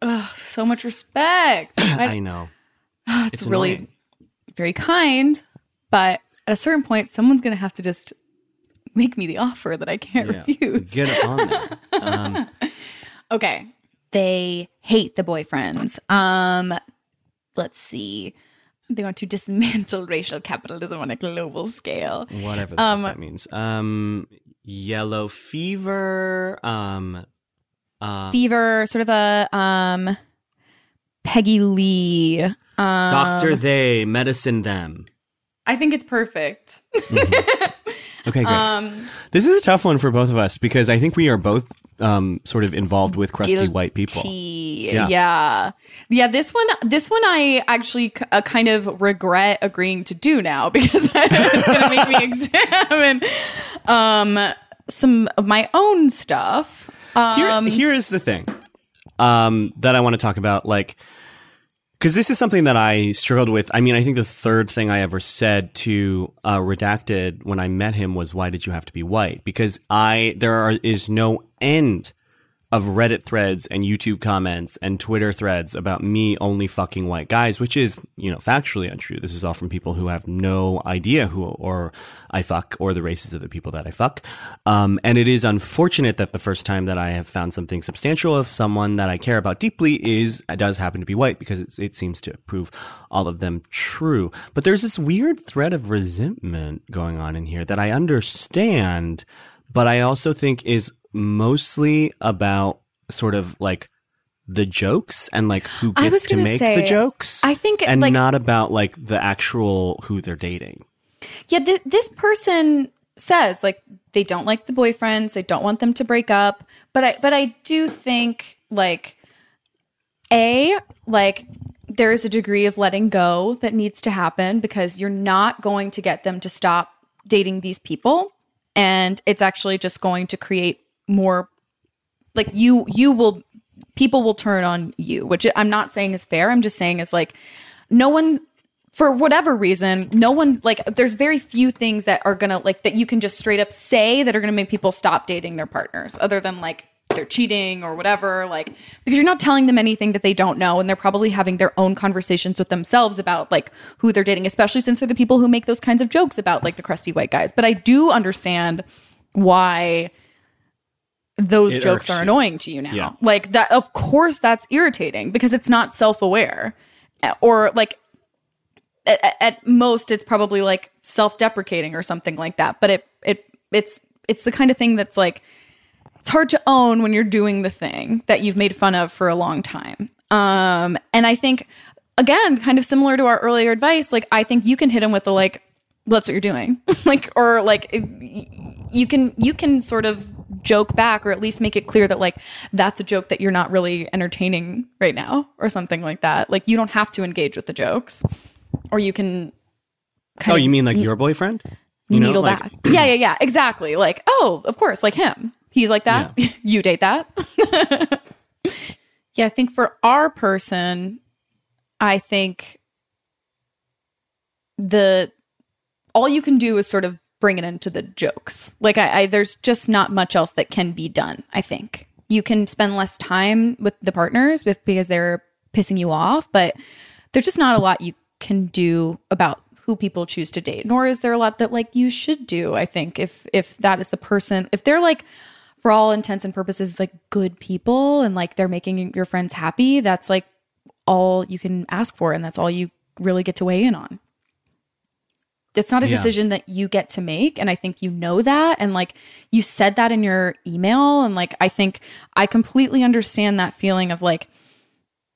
Ugh, so much respect. [clears throat] I- I know. [sighs] it's, It's really annoying. very kind, but at a certain point, someone's going to have to just make me the offer that I can't Yeah. refuse. Get on there. Um, [laughs] Okay. They hate the boyfriends. Um, let's see. they want to dismantle [laughs] racial capitalism on a global scale. Whatever the Um, fuck that means. Um, yellow fever. Um, uh, Fever, sort of a um, Peggy Lee. Um, doctor they, medicine them. I think it's perfect. Okay, great. Um, this is a tough one for both of us because I think we are both um sort of involved with crusty Guilty. white people. Yeah. Yeah. yeah, This one, this one, I actually k- uh, kind of regret agreeing to do now [laughs] because it's going to make me [laughs] examine um, some of my own stuff. Here, Um, here is the thing um, that I want to talk about, like, because this is something that I struggled with. I mean, I think the third thing I ever said to uh, Redacted when I met him was, "Why did you have to be white?" Because I there are, is no end of Reddit threads and YouTube comments and Twitter threads about me only fucking white guys, which is, you know, factually untrue. This is all from people who have no idea who or I fuck or the races of the people that I fuck. Um, and it is unfortunate that the first time that I have found something substantial of someone that I care about deeply is does happen to be white because it, it seems to prove all of them true. But there's this weird thread of resentment going on in here that I understand, but I also think is mostly about sort of like the jokes and like who gets to make say, the jokes. I think, and like- not about like the actual who they're dating. Yeah, th- this person says like they don't like the boyfriends, they don't want them to break up, but I but I do think like a like there is a degree of letting go that needs to happen because you're not going to get them to stop dating these people and it's actually just going to create more like you you will people will turn on you which i'm not saying is fair. I'm just saying is like no one for whatever reason no one like there's very few things that are gonna like that you can just straight up say that are gonna make people stop dating their partners other than like they're cheating or whatever like because you're not telling them anything that they don't know and they're probably having their own conversations with themselves about like who they're dating especially since they're the people who make those kinds of jokes about like the crusty white guys. But i do understand why those It jokes are you. annoying to you now. Yeah. Like that of course that's irritating because it's not self-aware. Uh, Or like at, at most it's probably like self-deprecating or something like that. But it it it's it's the kind of thing that's like it's hard to own when you're doing the thing that you've made fun of for a long time. Um and I think again, kind of similar to our earlier advice, like I think you can hit him with the like that's what you're doing. [laughs] like or like y- you can you can sort of joke back or at least make it clear that like that's a joke that you're not really entertaining right now or something like that. Like you don't have to engage with the jokes or you can Oh, you mean like your boyfriend? You know, needle like back. [clears throat] yeah, yeah, yeah, exactly. Like, oh, of course, like him. He's like that. [laughs] you date that. [laughs] yeah, I think for our person, I think the all you can do is sort of bring it into the jokes. Like I, I there's just not much else that can be done, I think. You can spend less time with the partners with because they're pissing you off, but there's just not a lot you can do about who people choose to date. Nor is there a lot that like you should do, I think, if if that is the person if they're like for all intents and purposes like good people and like they're making your friends happy, that's like all you can ask for and that's all you really get to weigh in on it's not a Yeah. decision that you get to make and i think you know that and like you said that in your email and like i think i completely understand that feeling of like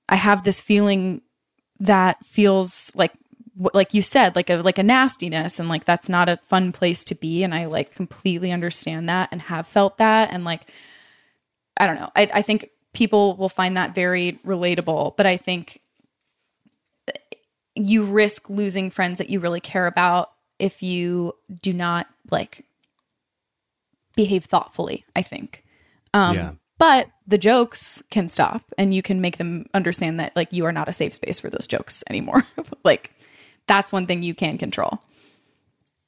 i have this feeling that feels like like you said like a like a nastiness and like that's not a fun place to be and i like completely understand that and have felt that and like i don't know i, I think people will find that very relatable but i think you risk losing friends that you really care about if you do not like behave thoughtfully i think. Um Yeah. but the jokes can stop and you can make them understand that like you are not a safe space for those jokes anymore. [laughs] Like that's one thing you can control.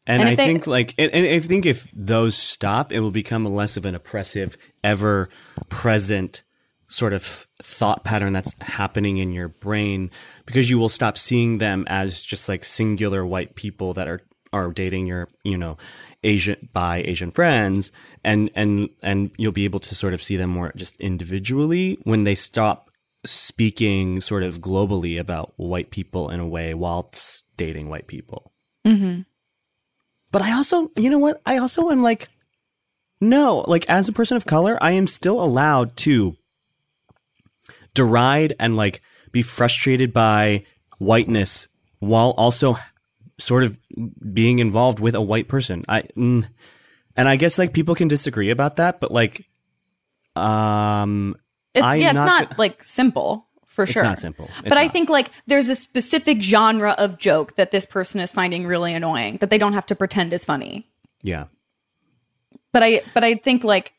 And, And I they- think like, and, and I think if those stop, it will become less of an oppressive, ever present sort of thought pattern that's happening in your brain because you will stop seeing them as just like singular white people that are are dating your you know asian by asian friends and and and you'll be able to sort of see them more just individually when they stop speaking sort of globally about white people in a way whilst dating white people. Mm-hmm. But I also, you know what? I also am like, no, like as a person of color, I am still allowed to deride and like be frustrated by whiteness while also sort of being involved with a white person. I mm, and I guess like people can disagree about that, but like um It's I'm yeah, it's not not, like simple for sure. it's not simple. It's but I think like there's a specific genre of joke that this person is finding really annoying that they don't have to pretend is funny. yeah. But I but I think like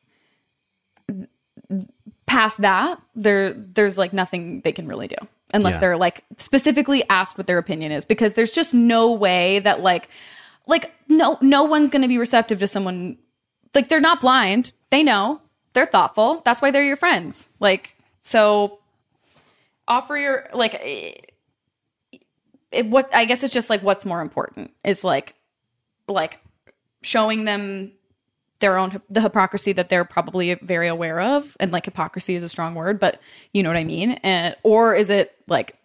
past that there there's like nothing they can really do unless Yeah. they're like specifically asked what their opinion is because there's just no way that like like no no one's going to be receptive to someone like they're not blind. They know. They're thoughtful. That's why they're your friends. Like so offer your like eh, it, what i guess it's just like what's more important is like like showing them their own the hypocrisy that they're probably very aware of and like hypocrisy is a strong word but you know what i mean and or is it like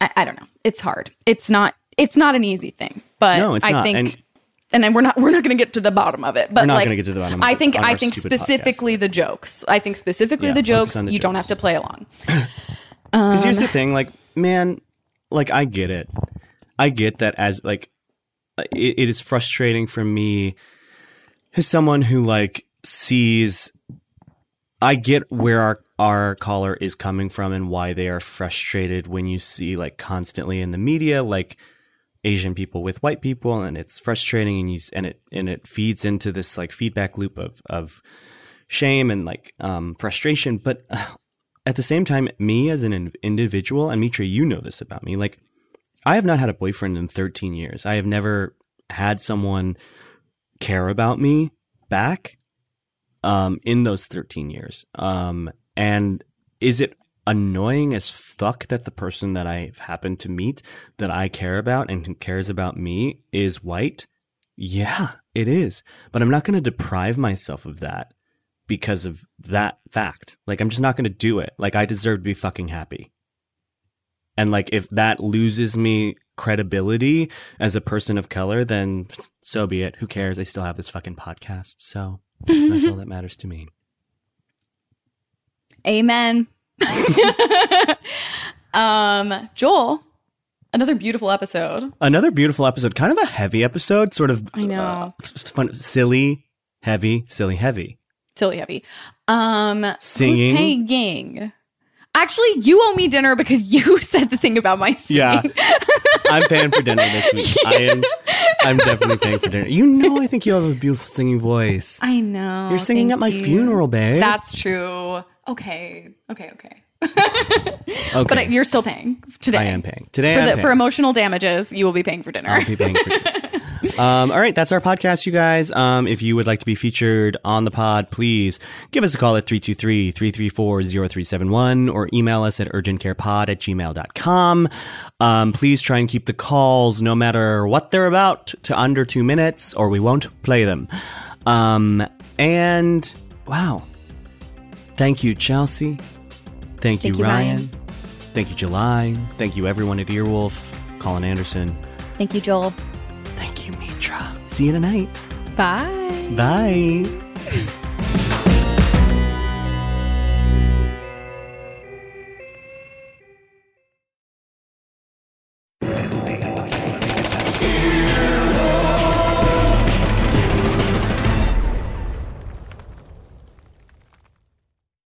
I, I don't know it's hard it's not it's not an easy thing but No, it's i not. think And- and then we're not we're not going to get to the bottom of it but We're not like, gonna get to the bottom of i think i think stupid podcast. specifically the jokes i think specifically Yeah, the jokes the you don't have to play along [laughs] Because here's the thing, like, man, like I get it. I get that as like it, it is frustrating for me as someone who like sees I get where our our caller is coming from and why they are frustrated when you see like constantly in the media like Asian people with white people and it's frustrating and you and it and it feeds into this like feedback loop of of shame and like um frustration. But uh, at the same time me as an individual and Mitra you know this about me like I have not had a boyfriend in 13 years. I have never had someone care about me back um in those 13 years. Um and is it annoying as fuck that the person that I've happened to meet that I care about and who cares about me is white? Yeah it is. But I'm not going to deprive myself of that because of that fact. Like I'm just not going to do it. Like I deserve to be fucking happy. And like if that loses me credibility as a person of color then so be it who cares I still have this fucking podcast so that's all that [laughs] matters to me Amen. [laughs] um, Joel, another beautiful episode. Another beautiful episode, kind of a heavy episode, sort of. I know. uh, fun, silly, heavy, silly, heavy. Silly heavy. Um, Singing. Who's paying? Actually, you owe me dinner because [laughs] you said the thing about my singing. Yeah. I'm paying for dinner this week. I am. [laughs] I'm definitely paying for dinner. You know, I think you have a beautiful singing voice. I know. You're singing at my you. funeral, babe. That's true. Okay. Okay. Okay. [laughs] okay. But you're still paying today. I am paying today. For, I'm the, for emotional damages, you will be paying for dinner. I'll be paying for dinner. [laughs] Um, all right, that's our podcast, you guys. Um, if you would like to be featured on the pod, please give us a call at 323-334-0371 or email us at urgentcarepod at gmail.com. Um, please try and keep the calls, no matter what they're about, to under two minutes or we won't play them. Um, and wow. Thank you, Chelsea. Thank, you, Thank you, Ryan. Ryan. Thank you, July. Thank you, everyone at Earwolf. Colin Anderson. Thank you, Joel. Thank you, Mitra. See you tonight. Bye. Bye.